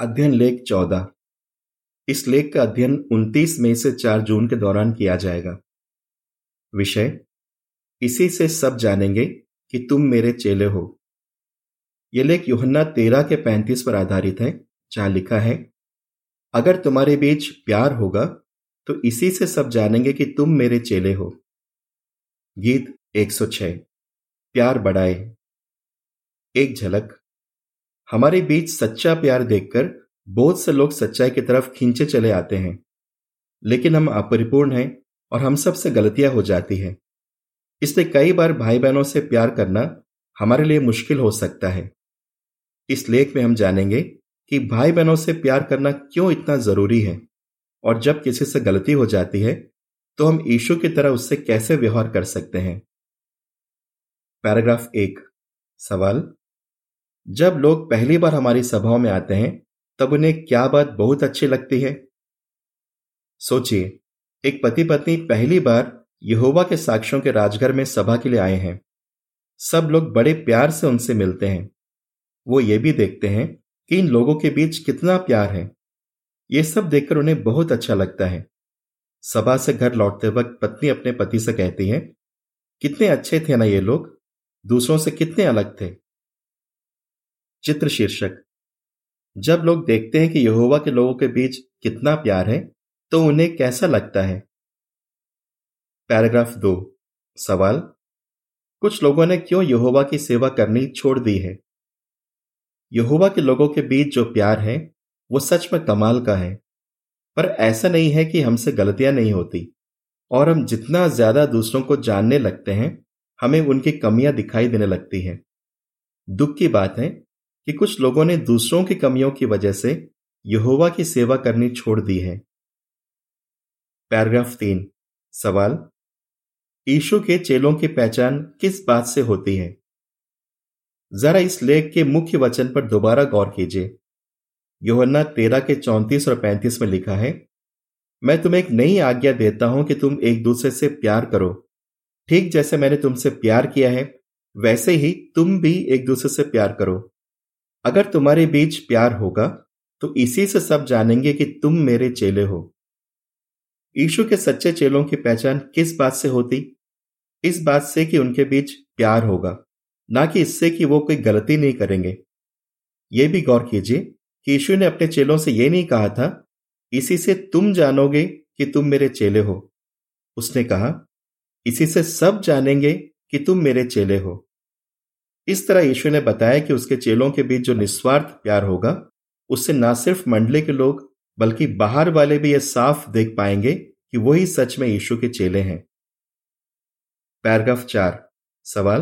अध्ययन लेख चौदह। इस लेख का अध्ययन 29 मई से 4 जून के दौरान किया जाएगा। विषय, इसी से सब जानेंगे कि तुम मेरे चेले हो। यह लेख योहन्ना तेरह के पैंतीस पर आधारित है, जहाँ लिखा है, अगर तुम्हारे बीच प्यार होगा तो इसी से सब जानेंगे कि तुम मेरे चेले हो। गीत 106 प्यार बढ़ाए। एक झलक हमारे बीच सच्चा प्यार देखकर बहुत से लोग सच्चाई की तरफ़ खींचे चले आते हैं। लेकिन हम अपरिपूर्ण हैं और हम सबसे गलतियाँ हो जाती हैं। इसलिए कई बार भाई बहनों से प्यार करना हमारे लिए मुश्किल हो सकता है। इस लेख में हम जानेंगे कि भाई बहनों से प्यार करना क्यों इतना ज़रूरी है और जब किसी से गलती हो जाती है तो हम ईशु की तरह उससे कैसे व्यवहार कर सकते हैं? पैराग्राफ एक, सवाल जब लोग पहली बार हमारी सभाओं में आते हैं, तब उन्हें क्या बात बहुत अच्छी लगती है? सोचिए, एक पति पत्नी पहली बार यहोवा के साक्ष्यों के राजघर में सभा के लिए आए हैं। सब लोग बड़े प्यार से उनसे मिलते हैं। वो ये भी देखते हैं कि इन लोगों के बीच कितना प्यार है। ये सब देखकर उन्हें बहुत अच्छा लगता है। सभा से घर लौटते वक्त पत्नी अपने पति से कहती है, कितने अच्छे थे ना ये लोग? दूसरों से कितने अलग थे? चित्र शीर्षक जब लोग देखते हैं कि यहोवा के लोगों के बीच कितना प्यार है तो उन्हें कैसा लगता है? पैराग्राफ दो। सवाल, कुछ लोगों ने क्यों यहोवा की सेवा करनी छोड़ दी है? यहोवा के लोगों के बीच जो प्यार है, वो सच में कमाल का है। पर ऐसा नहीं है कि हमसे गलतियाँ नहीं होती, और हम जितना ज़्यादा दूसरों को जानने लगते हैं, हमें उनकी कमियाँ दिखाई देने लगती हैं। दुख की बात है कि कुछ लोगों ने दूसरों की कमियों की वजह से यहोवा की सेवा करनी छोड़ दी है। पैराग्राफ तीन। सवाल ईशु के चेलों की पहचान किस बात से होती है? जरा इस लेख के मुख्य वचन पर दोबारा गौर कीजिए। योहन्ना तेरह के चौंतीस और पैंतीस में लिखा है, मैं तुम्हें एक नई आज्ञा देता हूँ कि तुम एक दूसरे से प्यार करो। ठीक जैसे मैंने तुमसे प्यार किया है, वैसे ही तुम भी एक दूसरे से प्यार करो। अगर तुम्हारे बीच प्यार होगा तो इसी से सब जानेंगे कि तुम मेरे चेले हो। ईशु के सच्चे चेलों की पहचान किस बात से होती? इस बात से कि उनके बीच प्यार होगा, ना कि इससे कि वो कोई गलती नहीं करेंगे। यह भी गौर कीजिए कि यीशु ने अपने चेलों से यह नहीं कहा था, इसी से तुम जानोगे कि तुम मेरे चेले हो। उसने कहा, इसी से सब जानेंगे कि तुम मेरे चेले हो। इस तरह यीशु ने बताया कि उसके चेलों के बीच जो निस्वार्थ प्यार होगा, उससे न सिर्फ़ मंडले के लोग, बल्कि बाहर वाले भी यह साफ़ देख पाएँगे कि वही सच में यीशु के चेले हैं। पैराग्राफ चार। सवाल?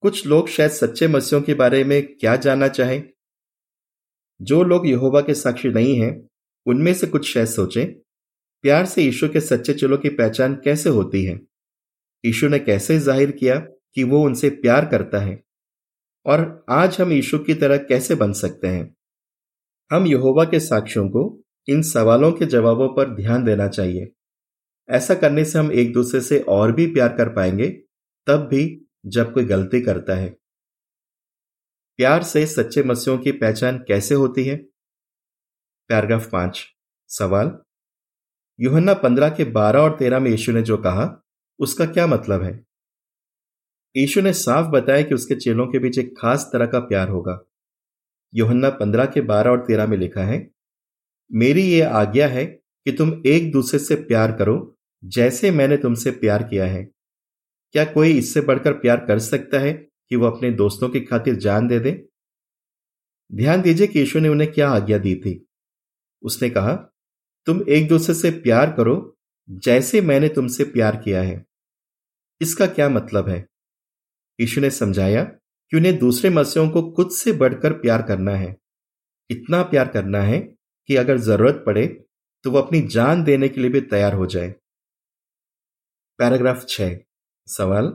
कुछ लोग शायद सच्चे मसीहों के बारे में क्या जानना चाहें? जो लोग यहोवा के साक्षी नहीं हैं, उनमें से कुछ शायद सोचें, प्यार से यीशु के सच्चे चेलों की पहचान कैसे होती है? यीशु ने कैसे ज़ाहिर किया? कि वो उनसे प्यार करता है। और आज हम यीशु की तरह कैसे बन सकते हैं? हम यहोवा के साक्ष्यों को इन सवालों के जवाबों पर ध्यान देना चाहिए। ऐसा करने से हम एक दूसरे से और भी प्यार कर पाएँगे, तब भी जब कोई गलती करता है। प्यार से सच्चे मसीहों की पहचान कैसे होती है? पैराग्राफ पाँच, सवाल। युहन्ना पंद्रह के बारह और तेरह में यीशु ने जो कहा, उसका क्या मतलब है? यीशु ने साफ़ बताया कि उसके चेलों के बीच एक खास तरह का प्यार होगा। योहन्ना पंद्रह के बारह और तेरह में लिखा है, मेरी ये आज्ञा है कि तुम एक दूसरे से प्यार करो जैसे मैंने तुमसे प्यार किया है। क्या कोई इससे बढ़कर प्यार कर सकता है कि वह अपने दोस्तों की खातिर जान दे दे? ध्यान दीजिए कि यीशु ने उन्हें क्या आज्ञा दी थी। उसने कहा, तुम एक दूसरे से प्यार करो जैसे मैंने तुमसे प्यार किया है। इसका क्या मतलब है? यीशु ने समझाया कि उन्हें दूसरे मसीहों को खुद से बढ़कर प्यार करना है। इतना प्यार करना है कि अगर ज़रूरत पड़े तो वो अपनी जान देने के लिए भी तैयार हो जाए। पैराग्राफ छ सवाल,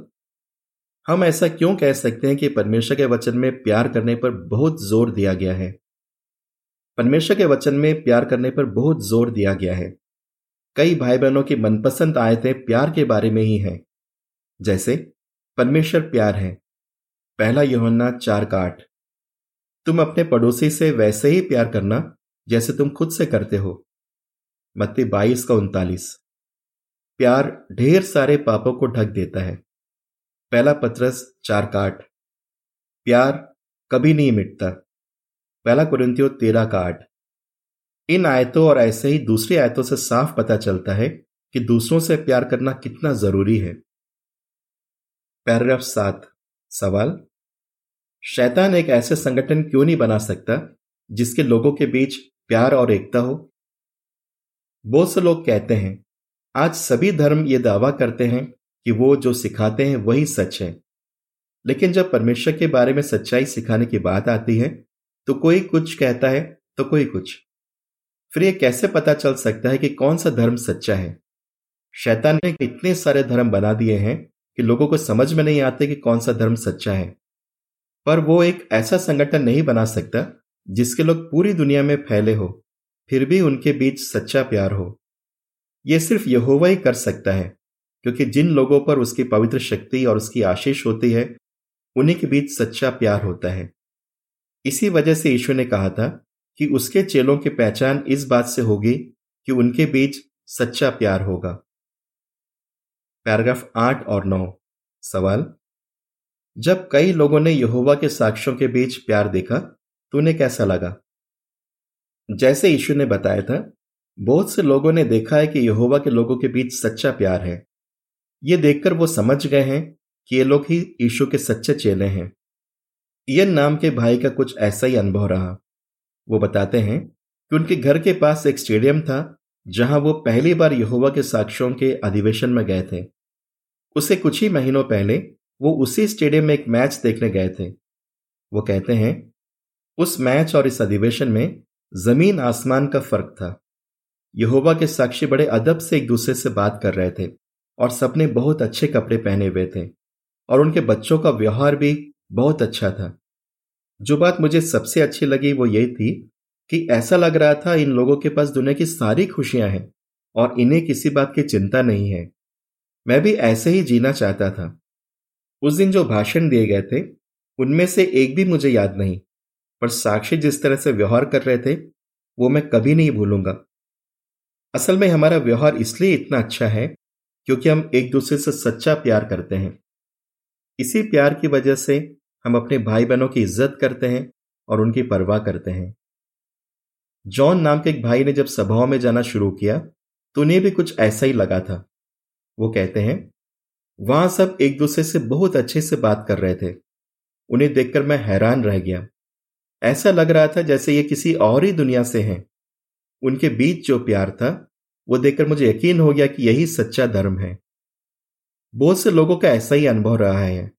हम ऐसा क्यों कह सकते हैं कि परमेश्वर के वचन में प्यार करने पर बहुत ज़ोर दिया गया है? परमेश्वर के वचन में प्यार करने पर बहुत ज़ोर दिया गया है। कई भाई बहनों की मनपसंद आयतें प्यार के बारे में ही हैं। जैसे परमेश्वर प्यार है। पहला योहन्ना चार का आठ। तुम अपने पड़ोसी से वैसे ही प्यार करना जैसे तुम खुद से करते हो। मत्ती बाईस का उनतालीस। प्यार ढेर सारे पापों को ढक देता है। पहला पत्रस चार काठ प्यार कभी नहीं मिटता। पहला कुरिंतियों तेरह का आठ। इन आयतों और ऐसे ही दूसरी आयतों से साफ़ पता चलता है कि दूसरों से प्यार करना कितना ज़रूरी है। पैराग्राफ सात, सवाल। शैतान एक ऐसे संगठन क्यों नहीं बना सकता, जिसके लोगों के बीच प्यार और एकता हो? बहुत से लोग कहते हैं, आज सभी धर्म ये दावा करते हैं कि वो जो सिखाते हैं वही सच है। लेकिन जब परमेश्वर के बारे में सच्चाई सिखाने की बात आती है तो कोई कुछ कहता है तो कोई कुछ। फिर यह कैसे पता चल सकता है कि कौन सा धर्म सच्चा है? शैतान ने इतने सारे धर्म बना दिए हैं कि लोगों को समझ में नहीं आते कि कौन सा धर्म सच्चा है। पर वो एक ऐसा संगठन नहीं बना सकता, जिसके लोग पूरी दुनिया में फैले हो, फिर भी उनके बीच सच्चा प्यार हो। यह सिर्फ़ यहोवा ही कर सकता है, क्योंकि जिन लोगों पर उसकी पवित्र शक्ति और उसकी आशीष होती है, उन्हीं के बीच सच्चा प्यार होता है। इसी वजह से ईश्वर ने कहा था कि उसके चेलों की पहचान इस बात से होगी कि उनके बीच सच्चा प्यार होगा। पैराग्राफ आठ और नौ। सवाल, जब कई लोगों ने यहोवा के साक्ष्यों के बीच प्यार देखा तो उन्हें कैसा लगा? जैसे ईश्वर ने बताया था, बहुत से लोगों ने देखा है कि यहोवा के लोगों के बीच सच्चा प्यार है। ये देखकर वो समझ गए हैं कि ये लोग ही यीशु के सच्चे चेले हैं। इयन नाम के भाई का कुछ ऐसा ही अनुभव रहा। वो बताते हैं कि उनके घर के पास एक स्टेडियम था, जहाँ वो पहली बार यहोवा के साक्ष्यों के अधिवेशन में गए थे। उसे कुछ ही महीनों पहले वो उसी स्टेडियम में एक मैच देखने गए थे। वो कहते हैं, उस मैच और इस अधिवेशन में ज़मीन आसमान का फ़र्क था। यहोवा के साक्षी बड़े अदब से एक दूसरे से बात कर रहे थे और सबने बहुत अच्छे कपड़े पहने हुए थे और उनके बच्चों का व्यवहार भी बहुत अच्छा था। जो बात मुझे सबसे अच्छी लगी वो ये थी कि ऐसा लग रहा था इन लोगों के पास दुनिया की सारी खुशियाँ हैं और इन्हें किसी बात की चिंता नहीं है। मैं भी ऐसे ही जीना चाहता था। उस दिन जो भाषण दिए गए थे, उनमें से एक भी मुझे याद नहीं, पर साक्षी जिस तरह से व्यवहार कर रहे थे, वो मैं कभी नहीं भूलूँगा। असल में हमारा व्यवहार इसलिए इतना अच्छा है, क्योंकि हम एक दूसरे से सच्चा प्यार करते हैं। इसी प्यार की वजह से हम अपने भाई बहनों की इज़्ज़त करते हैं और उनकी परवाह करते हैं। जॉन नाम के एक भाई ने जब सभाओं में जाना शुरू किया तो उन्हें भी कुछ ऐसा ही लगा था। वो कहते हैं, वहाँ सब एक दूसरे से बहुत अच्छे से बात कर रहे थे। उन्हें देखकर मैं हैरान रह गया। ऐसा लग रहा था जैसे ये किसी और ही दुनिया से हैं। उनके बीच जो प्यार था, वो देखकर मुझे यकीन हो गया कि यही सच्चा धर्म है। बहुत से लोगों का ऐसा ही अनुभव रहा है।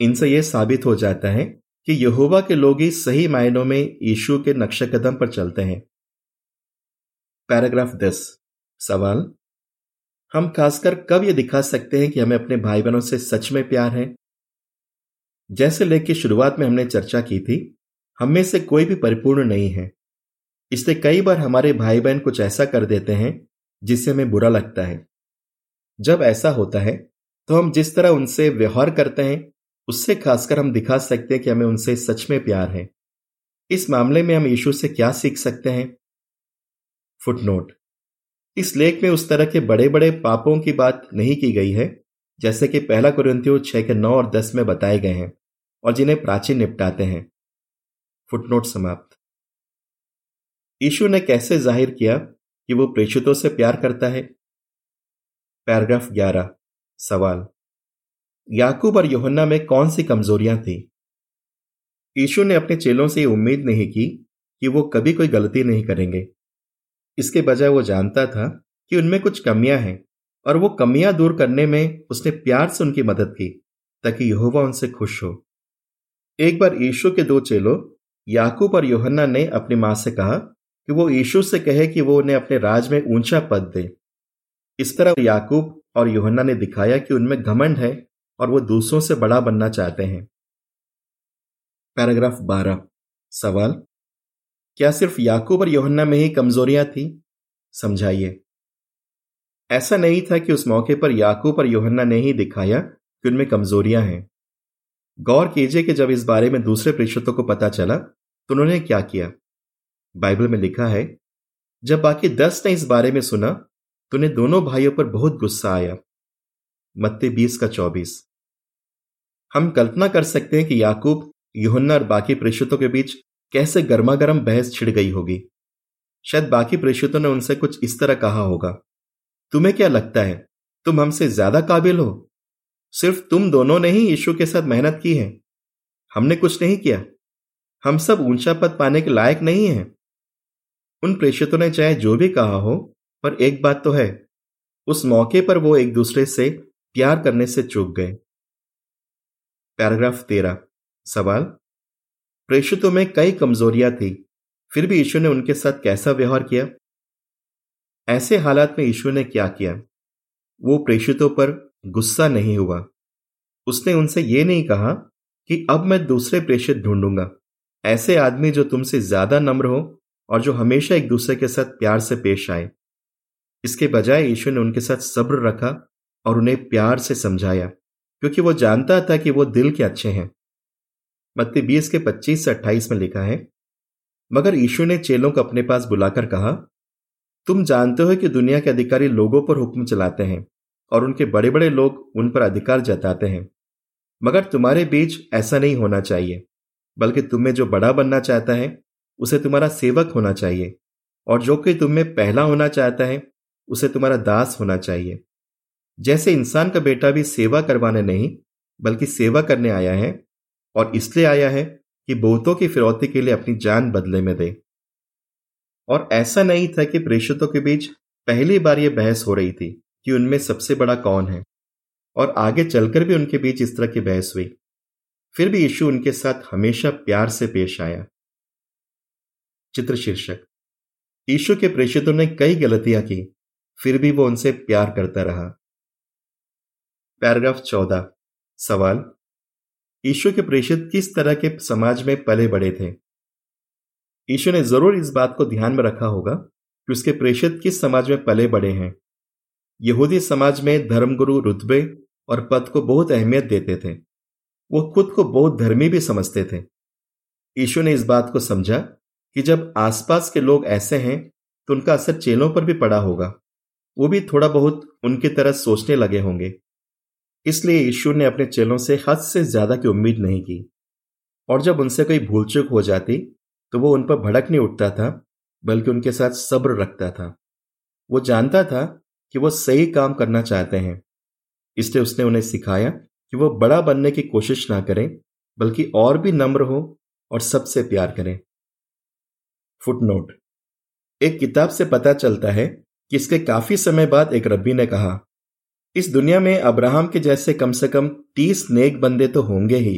इनसे यह साबित हो जाता है कि यहोवा के लोग ही सही मायनों में यीशु के नक्शे कदम पर चलते हैं। पैराग्राफ दस, सवाल हम खासकर कब यह दिखा सकते हैं कि हमें अपने भाई बहनों से सच में प्यार है? जैसे लेख की शुरुआत में हमने चर्चा की थी, हम में से कोई भी परिपूर्ण नहीं है। इसलिए कई बार हमारे भाई बहन कुछ ऐसा कर देते हैं, जिससे हमें बुरा लगता है। जब ऐसा होता है तो हम जिस तरह उनसे व्यवहार करते हैं, उससे खासकर हम दिखा सकते हैं कि हमें उनसे सच में प्यार है। इस मामले में हम यीशु से क्या सीख सकते हैं? फुटनोट इस लेख में उस तरह के बड़े बड़े पापों की बात नहीं की गई है, जैसे कि पहला कुरंतियों छह के नौ और दस में बताए गए हैं और जिन्हें प्राचीन निपटाते हैं। फुटनोट समाप्त। यीशु ने कैसे ज़ाहिर किया कि वो प्रेषितों से प्यार करता है? पैराग्राफ ग्यारह, सवाल। याकूब और योहन्ना में कौन सी कमजोरियाँ थी? यीशु ने अपने चेलों से उम्मीद नहीं की कि वो कभी कोई गलती नहीं करेंगे। इसके बजाय वो जानता था कि उनमें कुछ कमियाँ हैं और वो कमियाँ दूर करने में उसने प्यार से उनकी मदद की ताकि यहोवा उनसे खुश हो। एक बार यीशु के दो चेलों, याकूब और योहन्ना ने अपनी माँ से कहा कि वो यीशु से कहे कि वो उन्हें अपने राज में ऊँचा पद दे। इस तरह याकूब और योहन्ना ने दिखाया कि उनमें घमंड है और वो दूसरों से बड़ा बनना चाहते हैं। पैराग्राफ बारह, सवाल क्या सिर्फ़ याकूब और योहन्ना में ही कमजोरियाँ थी? समझाइए। ऐसा नहीं था कि उस मौके पर याकूब और योहन्ना ने ही दिखाया कि उनमें कमजोरियाँ हैं। गौर कीजिए कि जब इस बारे में दूसरे प्रेषितों को पता चला तो उन्होंने क्या किया? बाइबल में लिखा है, जब बाकी दस ने इस बारे में सुना तो उन्हें दोनों भाइयों पर बहुत गुस्सा आया। मत्ते बीस का चौबीस। हम कल्पना कर सकते हैं कि याकूब, योहन्ना और बाकी प्रेषितों के बीच कैसे गर्मा गर्म बहस छिड़ गई होगी? शायद बाकी प्रेषितों ने उनसे कुछ इस तरह कहा होगा। तुम्हें क्या लगता है, तुम हमसे ज़्यादा काबिल हो? सिर्फ़ तुम दोनों ने ही यीशु के साथ मेहनत की है। हमने कुछ नहीं किया। हम सब ऊँचा पद पाने के लायक नहीं हैं। उन प्रेषितों ने चाहे जो भी कहा हो, पर एक बात तो है, उस मौके पर वो एक दूसरे से प्यार करने से चूक गए। पैराग्राफ तेरह, सवाल? प्रेषितों में कई कमजोरियाँ थी। फिर भी यीशु ने उनके साथ कैसा व्यवहार किया? ऐसे हालात में यीशु ने क्या किया? वो प्रेषितों पर गुस्सा नहीं हुआ। उसने उनसे ये नहीं कहा कि अब मैं दूसरे प्रेषित ढूंढूँगा। ऐसे आदमी जो तुमसे ज़्यादा नम्र हो और जो हमेशा एक दूसरे के साथ प्यार से पेश आए। इसके बजाय यीशु ने उनके साथ सब्र रखा और उन्हें प्यार से समझाया, क्योंकि वो जानता था कि वो दिल के अच्छे हैं। मत्ती बीस के पच्चीस से अट्ठाईस में लिखा है, मगर यीशु ने चेलों को अपने पास बुलाकर कहा, तुम जानते हो कि दुनिया के अधिकारी लोगों पर हुक्म चलाते हैं और उनके बड़े बड़े लोग उन पर अधिकार जताते हैं। मगर तुम्हारे बीच ऐसा नहीं होना चाहिए, बल्कि तुम्हें जो बड़ा बनना चाहता है, उसे तुम्हारा सेवक होना चाहिए, और जो कि तुम्हें पहला होना चाहता है, उसे तुम्हारा दास होना चाहिए। जैसे इंसान का बेटा भी सेवा करवाने नहीं, बल्कि सेवा करने आया है और इसलिए आया है कि बहुतों की फिरौती के लिए अपनी जान बदले में दे। और ऐसा नहीं था कि प्रेषितों के बीच पहली बार यह बहस हो रही थी कि उनमें सबसे बड़ा कौन है। और आगे चलकर भी उनके बीच इस तरह की बहस हुई। फिर भी यीशु उनके साथ हमेशा प्यार से पेश आया। चित्र शीर्षक यीशु के प्रेषितों ने कई गलतियाँ की, फिर भी वो उनसे प्यार करता रहा। पैराग्राफ चौदह, सवाल ईशु के प्रेषित किस तरह के समाज में पले बड़े थे? ईशु ने ज़रूर इस बात को ध्यान में रखा होगा कि उसके प्रेषित किस समाज में पले बड़े हैं। यहूदी समाज में धर्मगुरु रुतबे और पद को बहुत अहमियत देते थे। वो खुद को बहुत धर्मी भी समझते थे। ईशु ने इस बात को समझा कि जब आसपास के लोग ऐसे हैं तो उनका असर चेलों पर भी पड़ा होगा। वो भी थोड़ा बहुत उनकी तरह सोचने लगे होंगे। इसलिए ईश्वर ने अपने चेलों से हद से ज़्यादा की उम्मीद नहीं की। और जब उनसे कोई भूल चूक हो जाती तो वो उन पर भड़क नहीं उठता था, बल्कि उनके साथ सब्र रखता था। वो जानता था कि वो सही काम करना चाहते हैं। इसलिए उसने उन्हें सिखाया कि वो बड़ा बनने की कोशिश ना करें, बल्कि और भी नम्र हो और सबसे प्यार करें। फुटनोट। एक किताब से पता चलता है कि इसके काफ़ी समय बाद एक रब्बी ने कहा इस दुनिया में अब्राहम के जैसे कम से कम तीस नेक बंदे तो होंगे ही।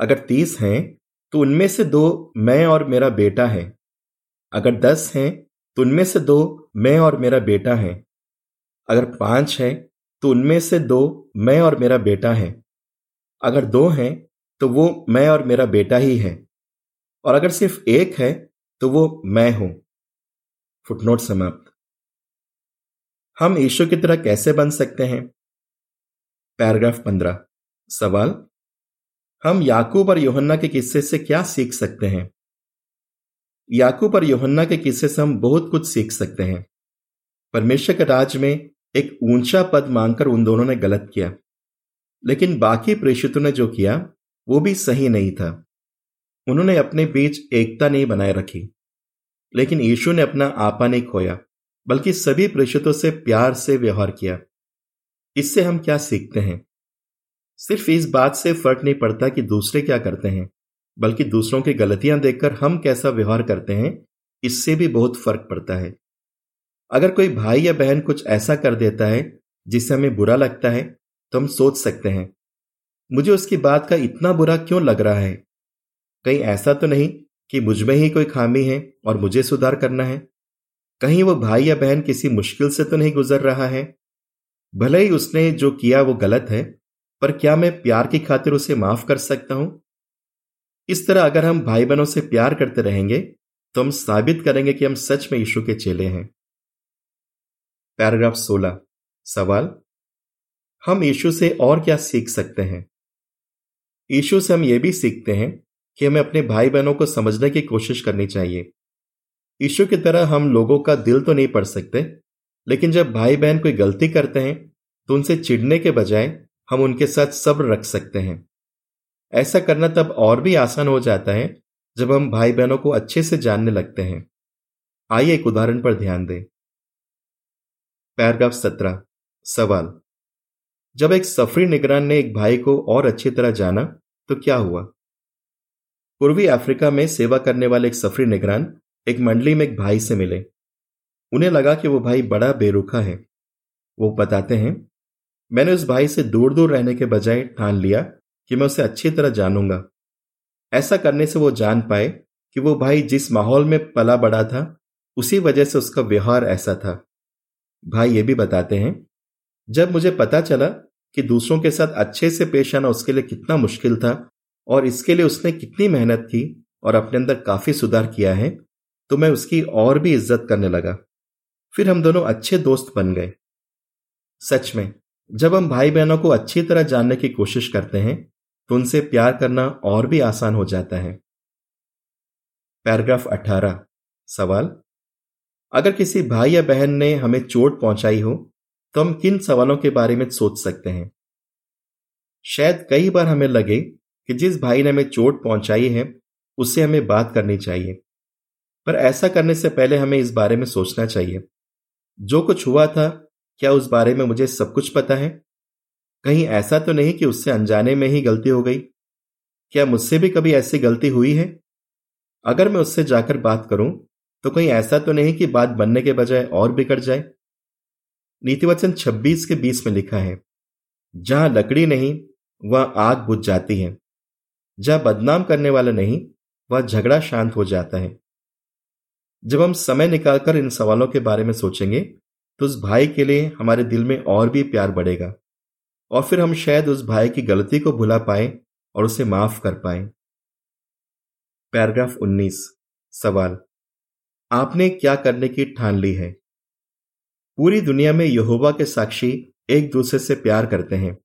अगर तीस हैं तो उनमें से दो मैं और मेरा बेटा है। अगर दस हैं तो उनमें से दो मैं और मेरा बेटा है। अगर पाँच है तो उनमें से दो मैं और मेरा बेटा है। अगर दो हैं तो वो मैं और मेरा बेटा ही है। और अगर सिर्फ़ एक है तो वो मैं हूँ। फुटनोट समाप्त। हम ईश्वर की तरह कैसे बन सकते हैं? पैराग्राफ पंद्रह। सवाल, हम याकूब और योहन्ना के किस्से से क्या सीख सकते हैं? याकूब और योहन्ना के किस्से से हम बहुत कुछ सीख सकते हैं। परमेश्वर के राज में एक ऊँचा पद मांगकर उन दोनों ने गलत किया। लेकिन बाकी प्रेषितों ने जो किया, वो भी सही नहीं था। उन्होंने अपने बीच एकता नहीं बनाए रखी। लेकिन यीशु ने अपना आपा नहीं खोया। बल्कि सभी प्रेषितों से प्यार से व्यवहार किया। इससे हम क्या सीखते हैं? सिर्फ़ इस बात से फ़र्क नहीं पड़ता कि दूसरे क्या करते हैं, बल्कि दूसरों की गलतियाँ देखकर हम कैसा व्यवहार करते हैं, इससे भी बहुत फ़र्क पड़ता है। अगर कोई भाई या बहन कुछ ऐसा कर देता है, जिससे हमें बुरा लगता है तो हम सोच सकते हैं, मुझे उसकी बात का इतना बुरा क्यों लग रहा है? कहीं ऐसा तो नहीं कि मुझमें ही कोई खामी है और मुझे सुधार करना है? कहीं वो भाई या बहन किसी मुश्किल से तो नहीं गुजर रहा है? भले ही उसने जो किया वो गलत है, पर क्या मैं प्यार की खातिर उसे माफ़ कर सकता हूँ? इस तरह अगर हम भाई बहनों से प्यार करते रहेंगे तो हम साबित करेंगे कि हम सच में यीशु के चेले हैं। पैराग्राफ 16 सवाल, हम यीशु से और क्या सीख सकते हैं? यीशु से हम यह भी सीखते हैं कि हमें अपने भाई बहनों को समझने की कोशिश करनी चाहिए। ईश्वर की तरह हम लोगों का दिल तो नहीं पढ़ सकते, लेकिन जब भाई बहन कोई गलती करते हैं तो उनसे चिढ़ने के बजाय हम उनके साथ सब्र रख सकते हैं। ऐसा करना तब और भी आसान हो जाता है जब हम भाई बहनों को अच्छे से जानने लगते हैं। आइए एक उदाहरण पर ध्यान दें। पैराग्राफ सत्रह, सवाल। जब एक सफरी निगरान ने एक भाई को और अच्छी तरह जाना तो क्या हुआ? पूर्वी अफ्रीका में सेवा करने वाले एक सफरी निगरान एक मंडली में एक भाई से मिले। उन्हें लगा कि वो भाई बड़ा बेरुखा है। वो बताते हैं, मैंने उस भाई से दूर दूर रहने के बजाय ठान लिया कि मैं उसे अच्छी तरह जानूँगा। ऐसा करने से वो जान पाए कि वो भाई जिस माहौल में पला बड़ा था, उसी वजह से उसका व्यवहार ऐसा था। भाई ये भी बताते हैं, जब मुझे पता चला कि दूसरों के साथ अच्छे से पेश आना उसके लिए कितना मुश्किल था और इसके लिए उसने कितनी मेहनत की और अपने अंदर काफ़ी सुधार किया है तो मैं उसकी और भी इज़्ज़त करने लगा। फिर हम दोनों अच्छे दोस्त बन गए। सच में, जब हम भाई बहनों को अच्छी तरह जानने की कोशिश करते हैं तो उनसे प्यार करना और भी आसान हो जाता है। पैराग्राफ 18 सवाल? अगर किसी भाई या बहन ने हमें चोट पहुंचाई हो तो हम किन सवालों के बारे में सोच सकते हैं? शायद कई बार हमें लगे कि जिस भाई ने हमें चोट पहुंचाई है उससे हमें बात करनी चाहिए। पर ऐसा करने से पहले हमें इस बारे में सोचना चाहिए। जो कुछ हुआ था, क्या उस बारे में मुझे सब कुछ पता है? कहीं ऐसा तो नहीं कि उससे अनजाने में ही गलती हो गई? क्या मुझसे भी कभी ऐसी गलती हुई है? अगर मैं उससे जाकर बात करूँ तो कहीं ऐसा तो नहीं कि बात बनने के बजाय और बिगड़ जाए? नीतिवचन 26 के 20 में लिखा है, जहाँ लकड़ी नहीं, वह आग बुझ जाती है। जहाँ बदनाम करने वाला नहीं, वह झगड़ा शांत हो जाता है। जब हम समय निकालकर इन सवालों के बारे में सोचेंगे तो उस भाई के लिए हमारे दिल में और भी प्यार बढ़ेगा। और फिर हम शायद उस भाई की गलती को भुला पाए और उसे माफ़ कर पाए। पैराग्राफ 19 सवाल। आपने क्या करने की ठान ली है? पूरी दुनिया में यहोवा के साक्षी एक दूसरे से प्यार करते हैं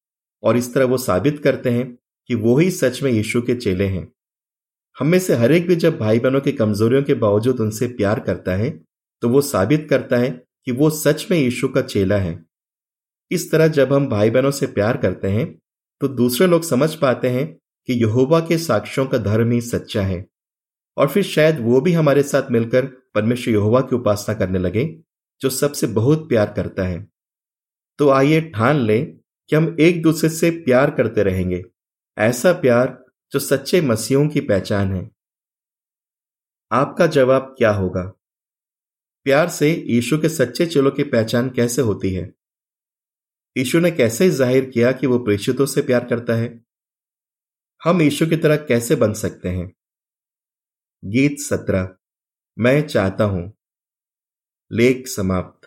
और इस तरह वो साबित करते हैं कि वो ही सच में यीशु के चेले हैं। हम में से हर एक भी जब भाई बहनों की कमजोरियों के बावजूद उनसे प्यार करता है तो वो साबित करता है कि वो सच में यीशु का चेला है। इस तरह जब हम भाई बहनों से प्यार करते हैं तो दूसरे लोग समझ पाते हैं कि यहोवा के साक्ष्यों का धर्म ही सच्चा है। और फिर शायद वो भी हमारे साथ मिलकर परमेश्वर यहोवा की उपासना करने लगे, जो सबसे बहुत प्यार करता है। तो आइए ठान लें कि हम एक दूसरे से प्यार करते रहेंगे। ऐसा प्यार जो सच्चे मसीहों की पहचान है। आपका जवाब क्या होगा? प्यार से यीशु के सच्चे चेलों की पहचान कैसे होती है? यीशु ने कैसे ज़ाहिर किया कि वो प्रेषितों से प्यार करता है? हम यीशु की तरह कैसे बन सकते हैं? गीत सत्रह, मैं चाहता हूँ। लेख समाप्त।